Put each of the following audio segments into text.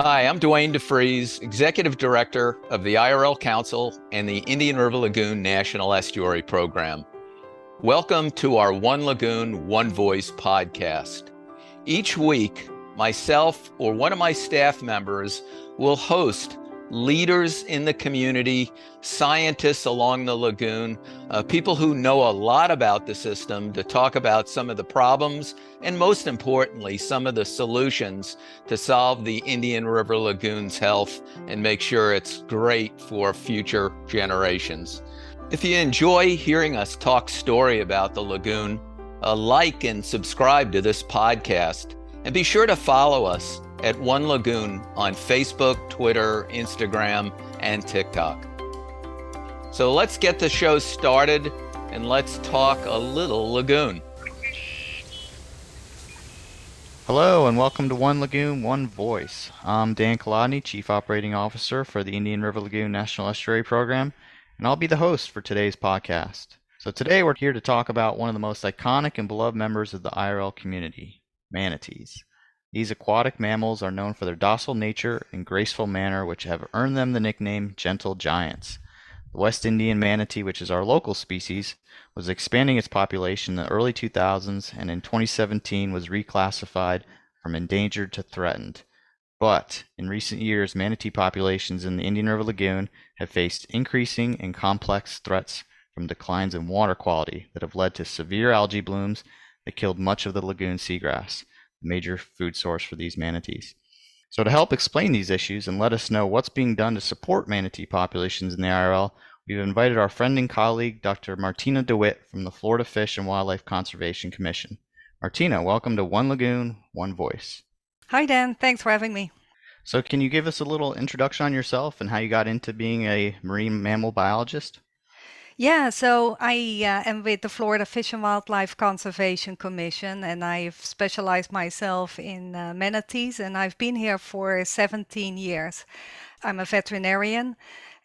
Hi, I'm Duane De Freese, Executive Director of the IRL Council and the Indian River Lagoon National Estuary Program. Welcome to our One Lagoon, One Voice podcast. Each week, myself or one of my staff members will host leaders in the community, scientists along the lagoon, uh, people who know a lot about the system to talk about some of the problems and, most importantly, some of the solutions to solve the Indian River Lagoon's health and make sure it's great for future generations. If you enjoy hearing us talk story about the lagoon, uh, like and subscribe to this podcast, and be sure to follow us at One Lagoon on Facebook, Twitter, Instagram, and TikTok. So let's get the show started and let's talk a little lagoon. Hello and welcome to One Lagoon, One Voice. I'm Dan Kolodny, Chief Operating Officer for the Indian River Lagoon National Estuary Program, and I'll be the host for today's podcast. So today we're here to talk about one of the most iconic and beloved members of the IRL community, manatees. These aquatic mammals are known for their docile nature and graceful manner which have earned them the nickname gentle giants. The West Indian manatee, which is our local species, was expanding its population in the early 2000s and in 2017 was reclassified from endangered to threatened. But in recent years, manatee populations in the Indian River Lagoon have faced increasing and complex threats from declines in water quality that have led to severe algae blooms that killed much of the lagoon seagrass major food source for these manatees. So, to help explain these issues and let us know what's being done to support manatee populations in the IRL, we've invited our friend and colleague, Dr. Martine DeWitt from the Florida Fish and Wildlife Conservation Commission. Martine, welcome to One Lagoon, One Voice. Hi, Dan. Thanks for having me. So, can you give us a little introduction on yourself and how you got into being a marine mammal biologist? Yeah, so I uh, am with the Florida Fish and Wildlife Conservation Commission, and I've specialized myself in uh, manatees, and I've been here for 17 years. I'm a veterinarian,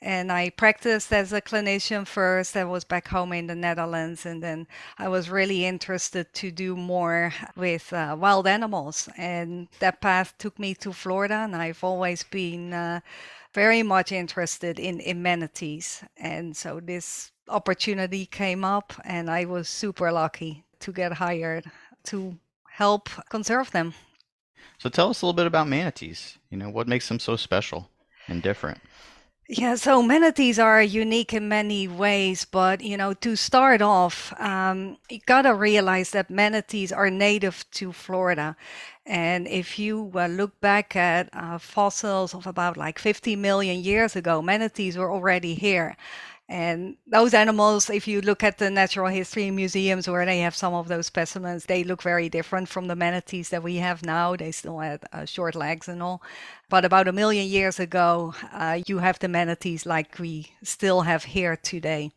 and I practiced as a clinician first. I was back home in the Netherlands, and then I was really interested to do more with uh, wild animals, and that path took me to Florida, and I've always been uh, very much interested in, in manatees, and so this opportunity came up, and I was super lucky to get hired to help conserve them. So tell us a little bit about manatees. You know, what makes them so special and different? Yeah, so manatees are unique in many ways, but you know, to start off, um, you gotta realize that manatees are native to Florida. And if you uh, look back at uh, fossils of about like 50 million years ago, manatees were already here. And those animals, if you look at the natural history museums where they have some of those specimens, they look very different from the manatees that we have now. They still had uh, short legs and all. But about a million years ago, uh, you have the manatees like we still have here today.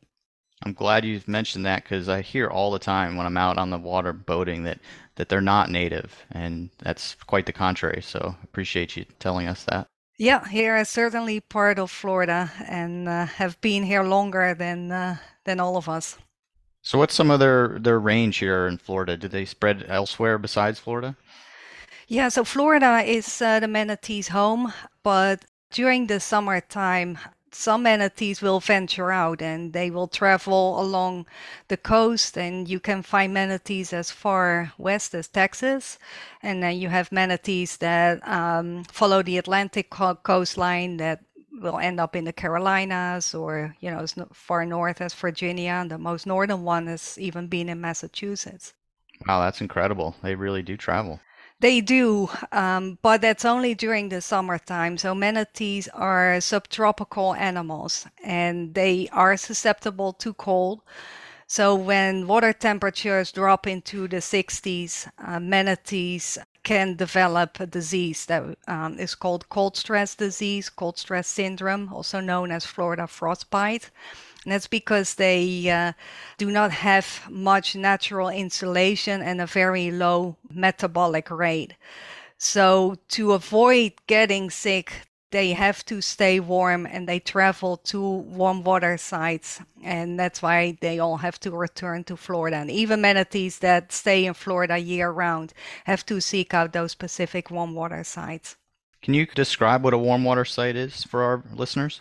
I'm glad you've mentioned that because I hear all the time when I'm out on the water boating that, that they're not native, and that's quite the contrary. So appreciate you telling us that. Yeah, here is certainly part of Florida and uh, have been here longer than uh, than all of us. So, what's some of their their range here in Florida? Do they spread elsewhere besides Florida? Yeah, so Florida is uh, the manatees' home, but during the summertime, some manatees will venture out and they will travel along the coast and you can find manatees as far west as texas. And then you have manatees that um, follow the atlantic co- coastline that will end up in the carolinas or you know as far north as virginia. And the most northern one has even been in massachusetts. Wow that's incredible. They really do travel they do, um, but that's only during the summertime. So manatees are subtropical animals and they are susceptible to cold. So when water temperatures drop into the 60s, uh, manatees can develop a disease that um, is called cold stress disease, cold stress syndrome, also known as Florida frostbite. And that's because they uh, do not have much natural insulation and a very low metabolic rate. So, to avoid getting sick, they have to stay warm and they travel to warm water sites. And that's why they all have to return to Florida. And even manatees that stay in Florida year round have to seek out those specific warm water sites. Can you describe what a warm water site is for our listeners?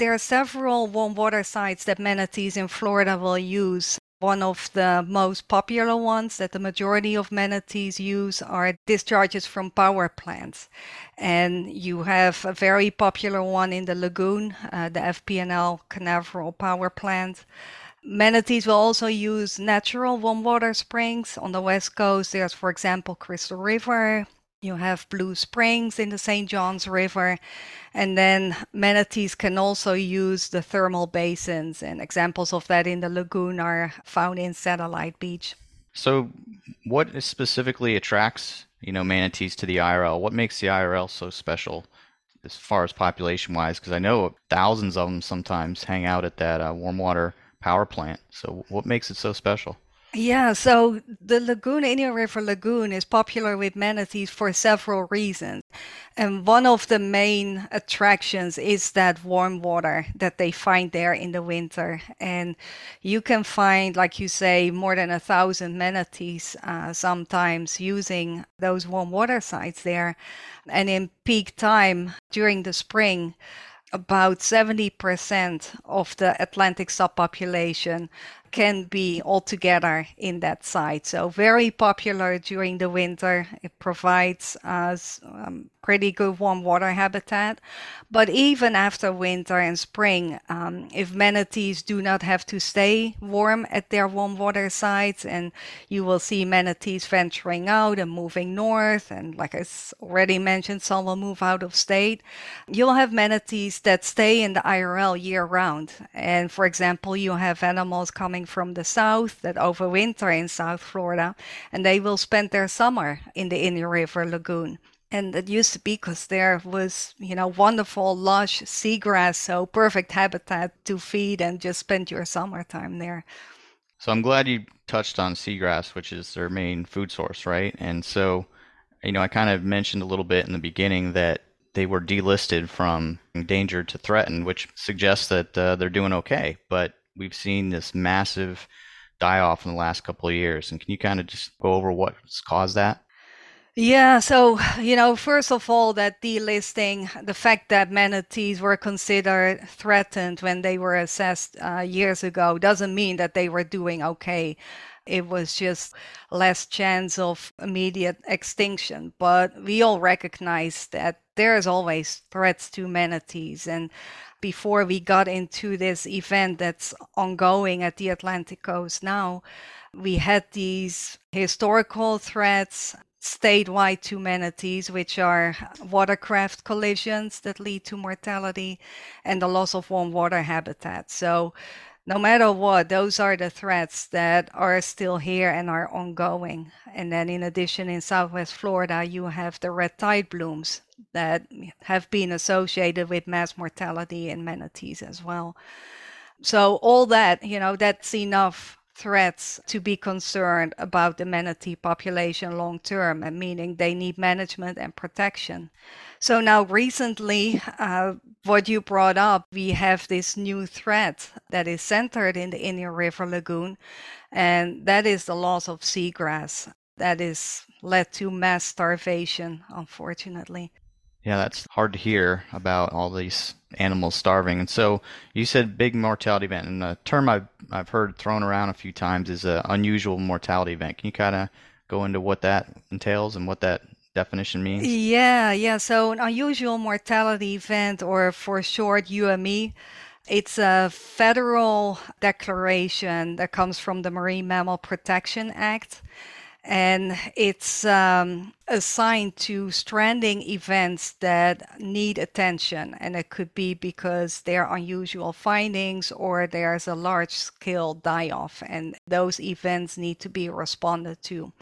There are several warm water sites that manatees in Florida will use. One of the most popular ones that the majority of manatees use are discharges from power plants. And you have a very popular one in the lagoon, uh, the FP&L Canaveral power plant. Manatees will also use natural warm water springs on the west coast. There's, for example, Crystal River, you have Blue Springs in the St. Johns River. And then manatees can also use the thermal basins. And examples of that in the lagoon are found in Satellite Beach. So, what specifically attracts you know manatees to the IRL? What makes the IRL so special as far as population wise? Because I know thousands of them sometimes hang out at that uh, warm water power plant. So, what makes it so special? Yeah, so the lagoon, Indian River Lagoon, is popular with manatees for several reasons. And one of the main attractions is that warm water that they find there in the winter. And you can find, like you say, more than a thousand manatees uh, sometimes using those warm water sites there. And in peak time during the spring, about 70% of the Atlantic subpopulation can be all together in that site. So very popular during the winter. It provides us um, pretty good warm water habitat. But even after winter and spring, um, if manatees do not have to stay warm at their warm water sites, and you will see manatees venturing out and moving north, and like I already mentioned, some will move out of state, you'll have manatees that stay in the IRL year round. And for example, you have animals coming from the south that overwinter in South Florida, and they will spend their summer in the Indian River Lagoon. And it used to be because there was you know wonderful lush seagrass so perfect habitat to feed and just spend your summertime there. So i'm glad you touched on seagrass which is their main food source right? And so you know i kind of mentioned a little bit in the beginning that they were delisted from endangered to threatened which suggests that uh, they're doing okay. But we've seen this massive die off in the last couple of years and can you kind of just go over what's caused that yeah, so, you know, first of all, that delisting, the fact that manatees were considered threatened when they were assessed uh, years ago doesn't mean that they were doing okay. It was just less chance of immediate extinction. But we all recognize that there is always threats to manatees. And before we got into this event that's ongoing at the Atlantic coast now, we had these historical threats statewide to manatees, which are watercraft collisions that lead to mortality and the loss of warm water habitat. So, no matter what, those are the threats that are still here and are ongoing. And then, in addition, in Southwest Florida, you have the red tide blooms that have been associated with mass mortality in manatees as well. So, all that, you know, that's enough threats to be concerned about the manatee population long term, and meaning they need management and protection. So now recently, uh, what you brought up, we have this new threat that is centered in the Indian River Lagoon, and that is the loss of seagrass. That is led to mass starvation, unfortunately. Yeah, that's hard to hear about all these animals starving. And so you said big mortality event, and the term I've I've heard thrown around a few times is an unusual mortality event. Can you kind of go into what that entails and what that definition means? Yeah, yeah. So an unusual mortality event, or for short, UME. It's a federal declaration that comes from the Marine Mammal Protection Act and it's um, assigned to stranding events that need attention and it could be because there are unusual findings or there's a large scale die-off and those events need to be responded to.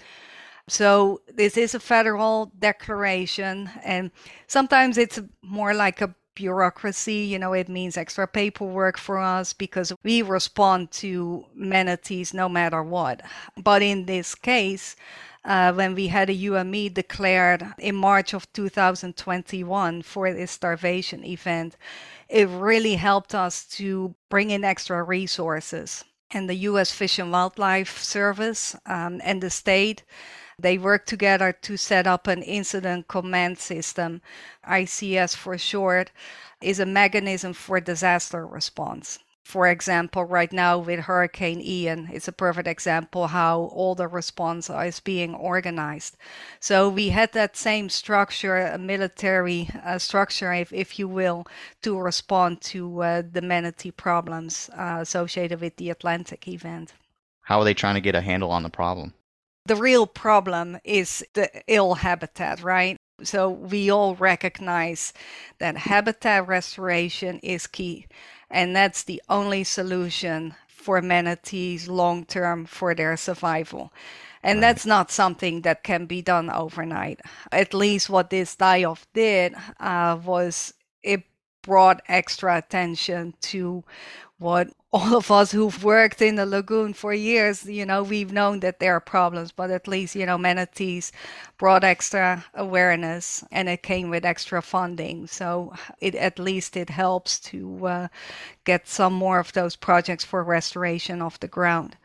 So this is a federal declaration and sometimes it's more like a bureaucracy. You know, it means extra paperwork for us because we respond to manatees no matter what. But in this case, uh, when we had a UME declared in March of 2021 for this starvation event, it really helped us to bring in extra resources. And the U.S. Fish and Wildlife Service um, and the state They worked together to set up an incident command system. ICS for short is a mechanism for disaster response for example, right now with Hurricane Ian, it's a perfect example how all the response is being organized. So we had that same structure, a military uh, structure, if, if you will, to respond to uh, the manatee problems uh, associated with the Atlantic event. How are they trying to get a handle on the problem? The real problem is the ill habitat, right? So we all recognize that habitat restoration is key and that's the only solution for manatees long term for their survival. And right. that's not something that can be done overnight. At least what this die off did uh, was it brought extra attention to what all of us who've worked in the lagoon for years, you know, we've known that there are problems, but at least, you know, manatees brought extra awareness and it came with extra funding. So it at least it helps to uh, get some more of those projects for restoration of the ground.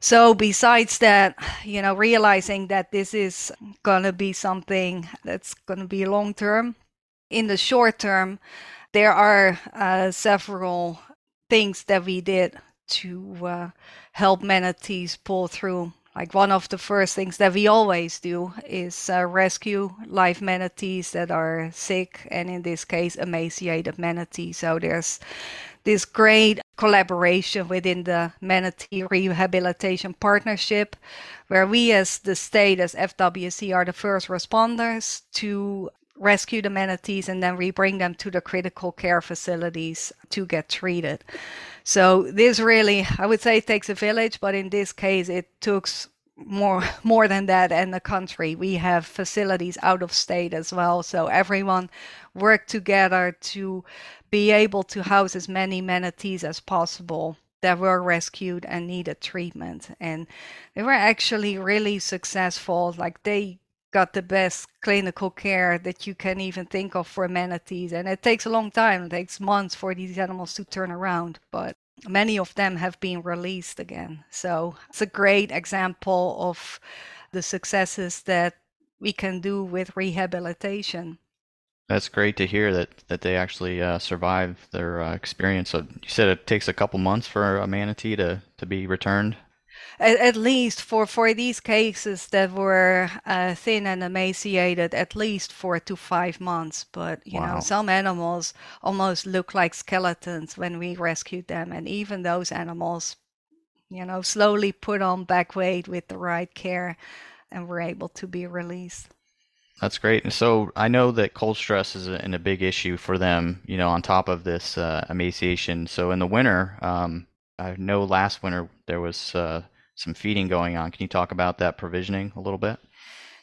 So besides that, you know, realizing that this is going to be something that's going to be long term, in the short term, there are uh, several things that we did to uh, help manatees pull through. Like one of the first things that we always do is uh, rescue live manatees that are sick, and in this case, emaciated manatees. So there's this great collaboration within the Manatee Rehabilitation Partnership, where we as the state, as FWC, are the first responders to rescue the manatees and then we bring them to the critical care facilities to get treated. So this really, I would say, takes a village, but in this case, it took more more than that in the country. We have facilities out of state as well, so everyone worked together to be able to house as many manatees as possible that were rescued and needed treatment and they were actually really successful like they got the best clinical care that you can even think of for manatees. And it takes a long time, it takes months for these animals to turn around. But many of them have been released again. So it's a great example of the successes that we can do with rehabilitation. That's great to hear that, that they actually uh, survive their uh, experience. So you said it takes a couple months for a manatee to, to be returned? At, at least for, for these cases that were uh, thin and emaciated, at least four to five months. But you wow. know, some animals almost look like skeletons when we rescued them, and even those animals, you know, slowly put on back weight with the right care, and were able to be released. That's great. And so I know that cold stress is a, a big issue for them, you know, on top of this uh, emaciation. So in the winter, um, I know last winter there was uh, some feeding going on. Can you talk about that provisioning a little bit?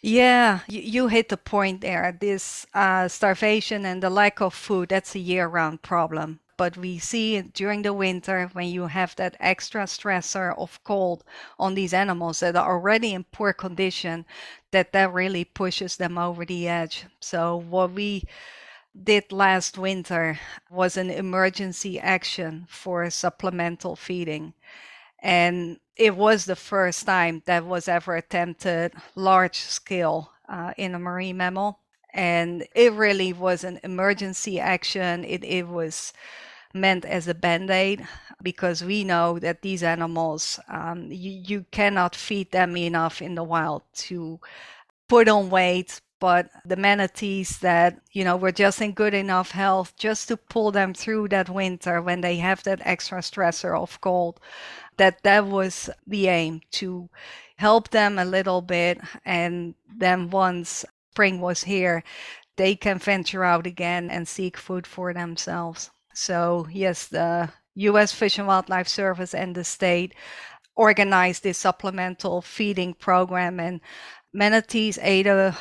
Yeah, you, you hit the point there. This uh, starvation and the lack of food, that's a year round problem. But we see during the winter when you have that extra stressor of cold on these animals that are already in poor condition, that that really pushes them over the edge. So what we did last winter was an emergency action for supplemental feeding. And it was the first time that was ever attempted large scale uh, in a marine mammal. And it really was an emergency action. It, it was meant as a band aid because we know that these animals, um, you, you cannot feed them enough in the wild to put on weight. But the manatees that, you know, were just in good enough health just to pull them through that winter when they have that extra stressor of cold that that was the aim to help them a little bit and then once spring was here they can venture out again and seek food for themselves so yes the US Fish and Wildlife Service and the state organized this supplemental feeding program and manatees ate a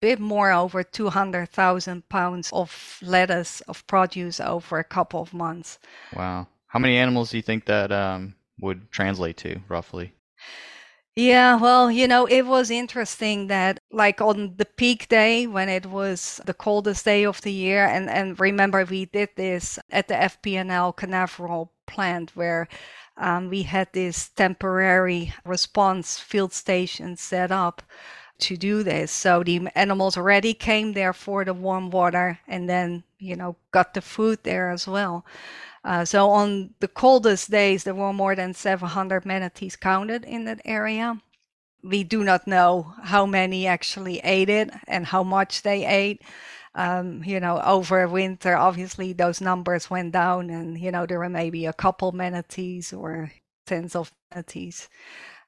bit more over 200,000 pounds of lettuce of produce over a couple of months. Wow. How many animals do you think that um, would translate to roughly? Yeah, well, you know, it was interesting that like on the peak day when it was the coldest day of the year and and remember we did this at the FP&L Canaveral plant where um, we had this temporary response field station set up to do this. So the animals already came there for the warm water and then, you know, got the food there as well. Uh, so on the coldest days, there were more than 700 manatees counted in that area. We do not know how many actually ate it and how much they ate. Um, you know, over winter, obviously those numbers went down, and you know there were maybe a couple manatees or tens of manatees.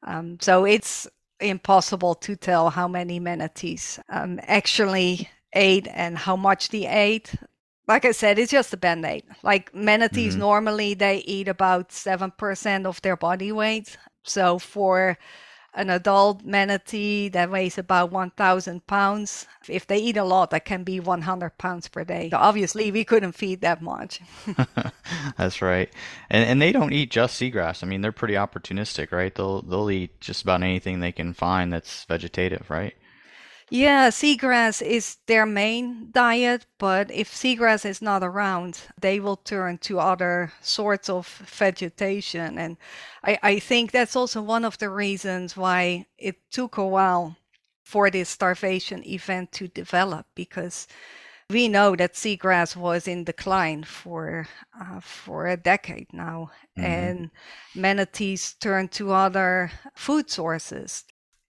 Um, so it's impossible to tell how many manatees um, actually ate and how much they ate. Like I said, it's just a band aid. Like manatees, mm-hmm. normally they eat about 7% of their body weight. So for an adult manatee that weighs about 1,000 pounds. If they eat a lot, that can be 100 pounds per day. So obviously, we couldn't feed that much. That's right, and and they don't eat just seagrass. I mean, they're pretty opportunistic, right? They'll they'll eat just about anything they can find that's vegetative, right? Yeah, seagrass is their main diet, but if seagrass is not around, they will turn to other sorts of vegetation. And I, I think that's also one of the reasons why it took a while for this starvation event to develop because we know that seagrass was in decline for uh, for a decade now, mm-hmm. and manatees turned to other food sources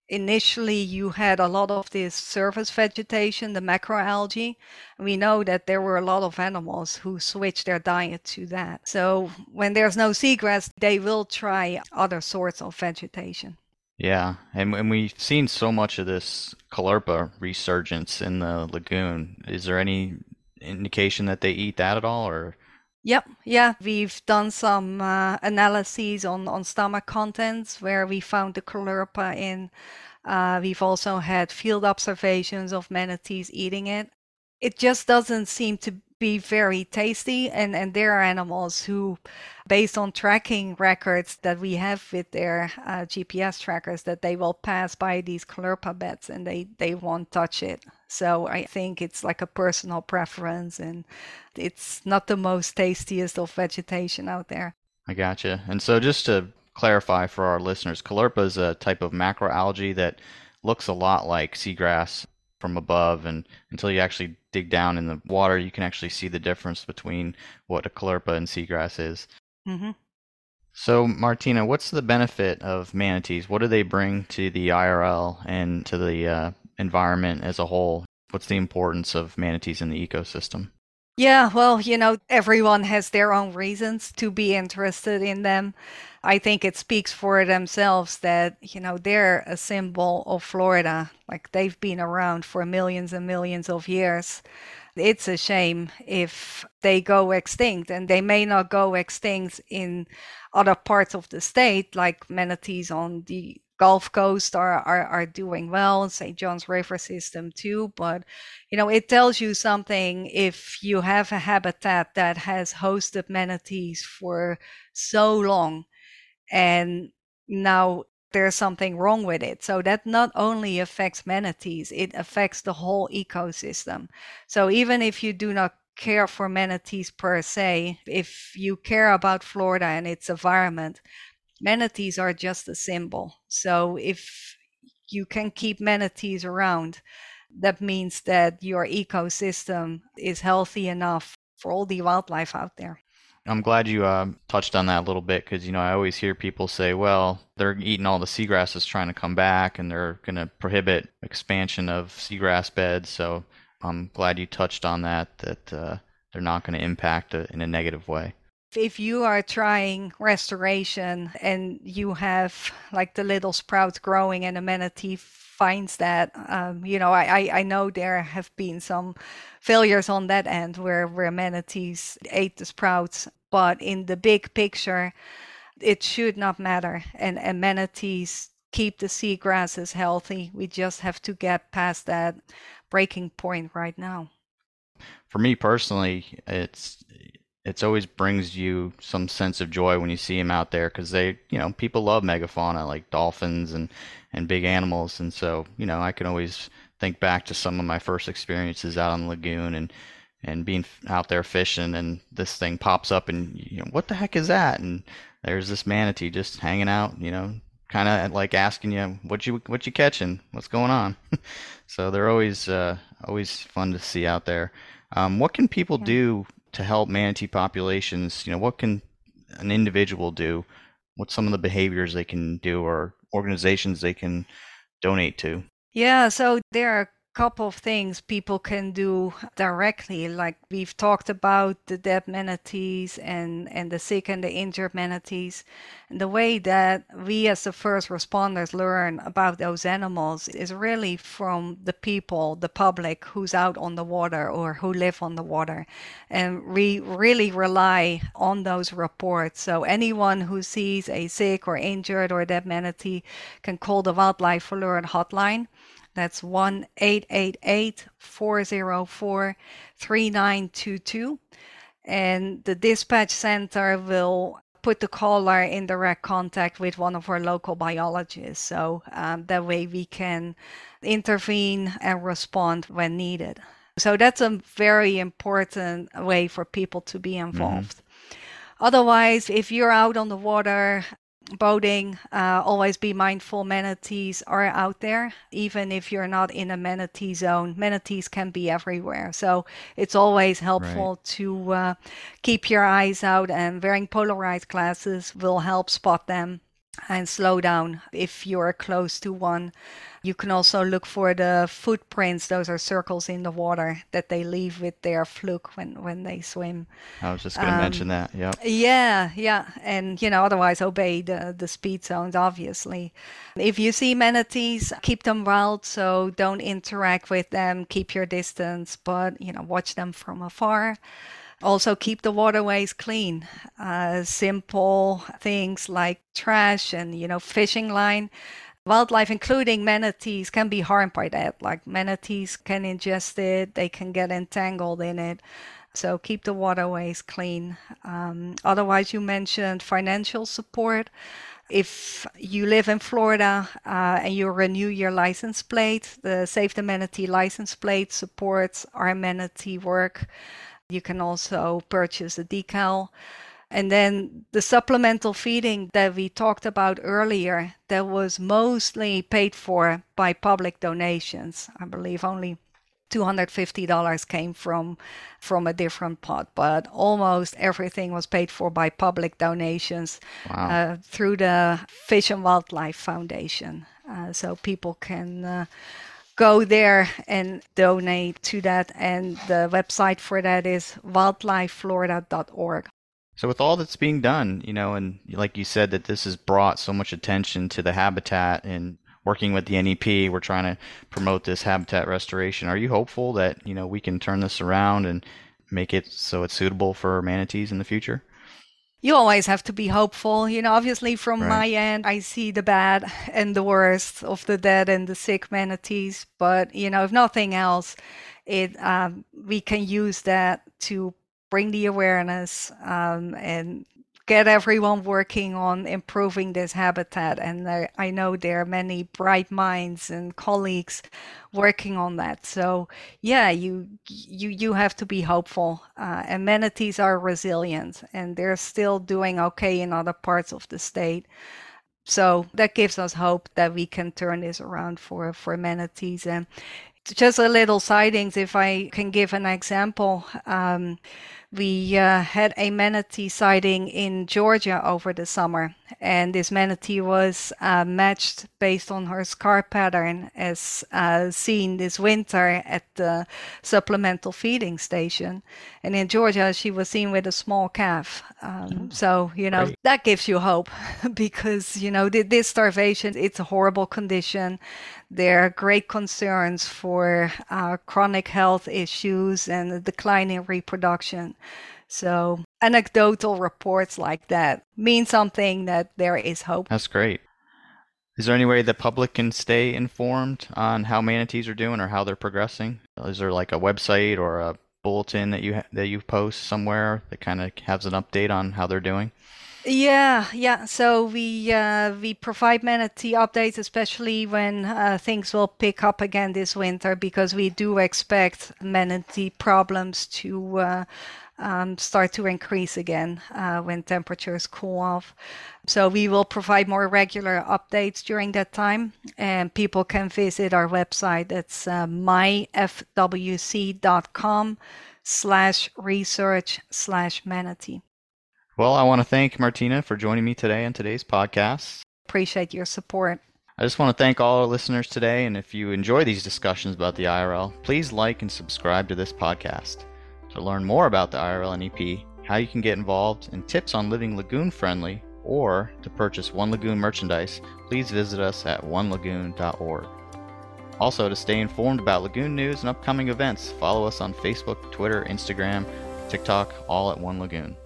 initially you had a lot of this surface vegetation, the macroalgae. We know that there were a lot of animals who switched their diet to that. So when there's no seagrass, they will try other sorts of vegetation. Yeah, and, and we've seen so much of this caulerpa resurgence in the lagoon. Is there any indication that they eat that at all, or Yep, yeah, we've done some uh, analyses on, on stomach contents where we found the caulerpa in. Uh, we've also had field observations of manatees eating it. It just doesn't seem to be very tasty, and, and there are animals who, based on tracking records that we have with their uh, GPS trackers, that they will pass by these caulerpa beds and they, they won't touch it. So I think it's like a personal preference and it's not the most tastiest of vegetation out there. I gotcha. And so just to clarify for our listeners, caulerpa is a type of macroalgae that looks a lot like seagrass from above and until you actually dig down in the water you can actually see the difference between what a caulerpa and seagrass is. Mm-hmm. So, Martine, what's the benefit of manatees? What do they bring to the IRL and to the uh, environment as a whole? What's the importance of manatees in the ecosystem? Yeah, well, you know, everyone has their own reasons to be interested in them. I think it speaks for themselves that, you know, they're a symbol of Florida. Like they've been around for millions and millions of years. It's a shame if they go extinct, and they may not go extinct in other parts of the state, like manatees on the Gulf Coast are, are, are doing well, St. John's River system too. But, you know, it tells you something if you have a habitat that has hosted manatees for so long and now there's something wrong with it. So that not only affects manatees, it affects the whole ecosystem. So even if you do not care for manatees per se, if you care about Florida and its environment, manatees are just a symbol. So if you can keep manatees around, that means that your ecosystem is healthy enough for all the wildlife out there. I'm glad you uh, touched on that a little bit because you know I always hear people say, "Well, they're eating all the seagrasses trying to come back, and they're going to prohibit expansion of seagrass beds." So I'm glad you touched on that. That uh, they're not going to impact it in a negative way if you are trying restoration and you have like the little sprouts growing and a manatee finds that um, you know I, I know there have been some failures on that end where where manatees ate the sprouts but in the big picture it should not matter. And, manatees keep the seagrasses healthy. We just have to get past that breaking point right now. For me personally it's it's always brings you some sense of joy when you see them out there because they, you know, people love megafauna like dolphins and and big animals, and so you know I can always think back to some of my first experiences out on the lagoon and and being out there fishing and this thing pops up and you know what the heck is that and there's this manatee just hanging out you know kind of like asking you what you what you catching, what's going on. so they're always uh, always fun to see out there. Um, what can people yeah. do to help manatee populations? You know, what can an individual do? What's some of the behaviors they can do, or organizations they can donate to? Yeah, so there are couple of things people can do directly like we've talked about the dead manatees and and the sick and the injured manatees and the way that we as the first responders learn about those animals is really from the people the public who's out on the water or who live on the water. And we really rely on those reports. So anyone who sees a sick or injured or dead manatee can call the wildlife alert hotline that's 1 888 404 3922. And the dispatch center will put the caller in direct contact with one of our local biologists. So um, that way we can intervene and respond when needed. So that's a very important way for people to be mm-hmm. involved. Mm-hmm. Otherwise, if you're out on the water boating, uh, always be mindful manatees are out there, even if you're not in a manatee zone. Manatees can be everywhere. So it's always helpful right. to uh, keep your eyes out, and wearing polarized glasses will help spot them and slow down if you're close to one. You can also look for the footprints. Those are circles in the water that they leave with their fluke when, when they swim. I was just going to um, mention that. Yeah. Yeah, yeah. And, you know, otherwise obey the, the speed zones, obviously. If you see manatees, keep them wild. So don't interact with them. Keep your distance, but, you know, watch them from afar. Also, keep the waterways clean. Uh, simple things like trash and, you know, fishing line. Wildlife, including manatees, can be harmed by that. Like manatees can ingest it, they can get entangled in it. So keep the waterways clean. Um, otherwise, you mentioned financial support. If you live in Florida uh, and you renew your license plate, the Save the Manatee license plate supports our manatee work. You can also purchase a decal. And then the supplemental feeding that we talked about earlier, that was mostly paid for by public donations. I believe only $250 came from from a different pot, but almost everything was paid for by public donations wow. uh, through the Fish and Wildlife Foundation. Uh, so people can uh, go there and donate to that. And the website for that is wildlifeflorida.org. So with all that's being done, you know, and like you said, that this has brought so much attention to the habitat and working with the NEP, we're trying to promote this habitat restoration. Are you hopeful that, you know, we can turn this around and make it so it's suitable for manatees in the future? you always have to be hopeful. You know, obviously from right. my end, I see the bad and the worst of the dead and the sick manatees. But you know, if nothing else, it um, we can use that to bring the awareness um, and get everyone working on improving this habitat. And there, I know there are many bright minds and colleagues working on that. So yeah, you you you have to be hopeful. Uh, and manatees are resilient, and they're still doing okay in other parts of the state. So that gives us hope that we can turn this around for for manatees And just a little sightings, if I can give an example. Um, we uh, had a manatee sighting in Georgia over the summer, and this manatee was uh, matched based on her scar pattern as uh, seen this winter at the supplemental feeding station. And in Georgia, she was seen with a small calf. Um, oh, so, you know, Great. that gives you hope because, you know, this starvation, it's a horrible condition. There are great concerns for uh, chronic health issues and a decline in reproduction. So, anecdotal reports like that mean something that there is hope. That's great. Is there any way the public can stay informed on how manatees are doing or how they're progressing? Is there like a website or a bulletin that you that you post somewhere that kind of has an update on how they're doing? Yeah, yeah. So we uh, we provide manatee updates, especially when uh, things will pick up again this winter, because we do expect manatee problems to uh, um, start to increase again uh, when temperatures cool off. So we will provide more regular updates during that time, and people can visit our website. It's uh, myfwc.com slash research slash manatee. Well, I want to thank Martine for joining me today on today's podcast. Appreciate your support. I just want to thank all our listeners today, and if you enjoy these discussions about the IRL, please like and subscribe to this podcast. To learn more about the IRL NEP, how you can get involved, and tips on living lagoon friendly, or to purchase One Lagoon merchandise, please visit us at onelagoon.org. Also, to stay informed about lagoon news and upcoming events, follow us on Facebook, Twitter, Instagram, TikTok, all at One Lagoon.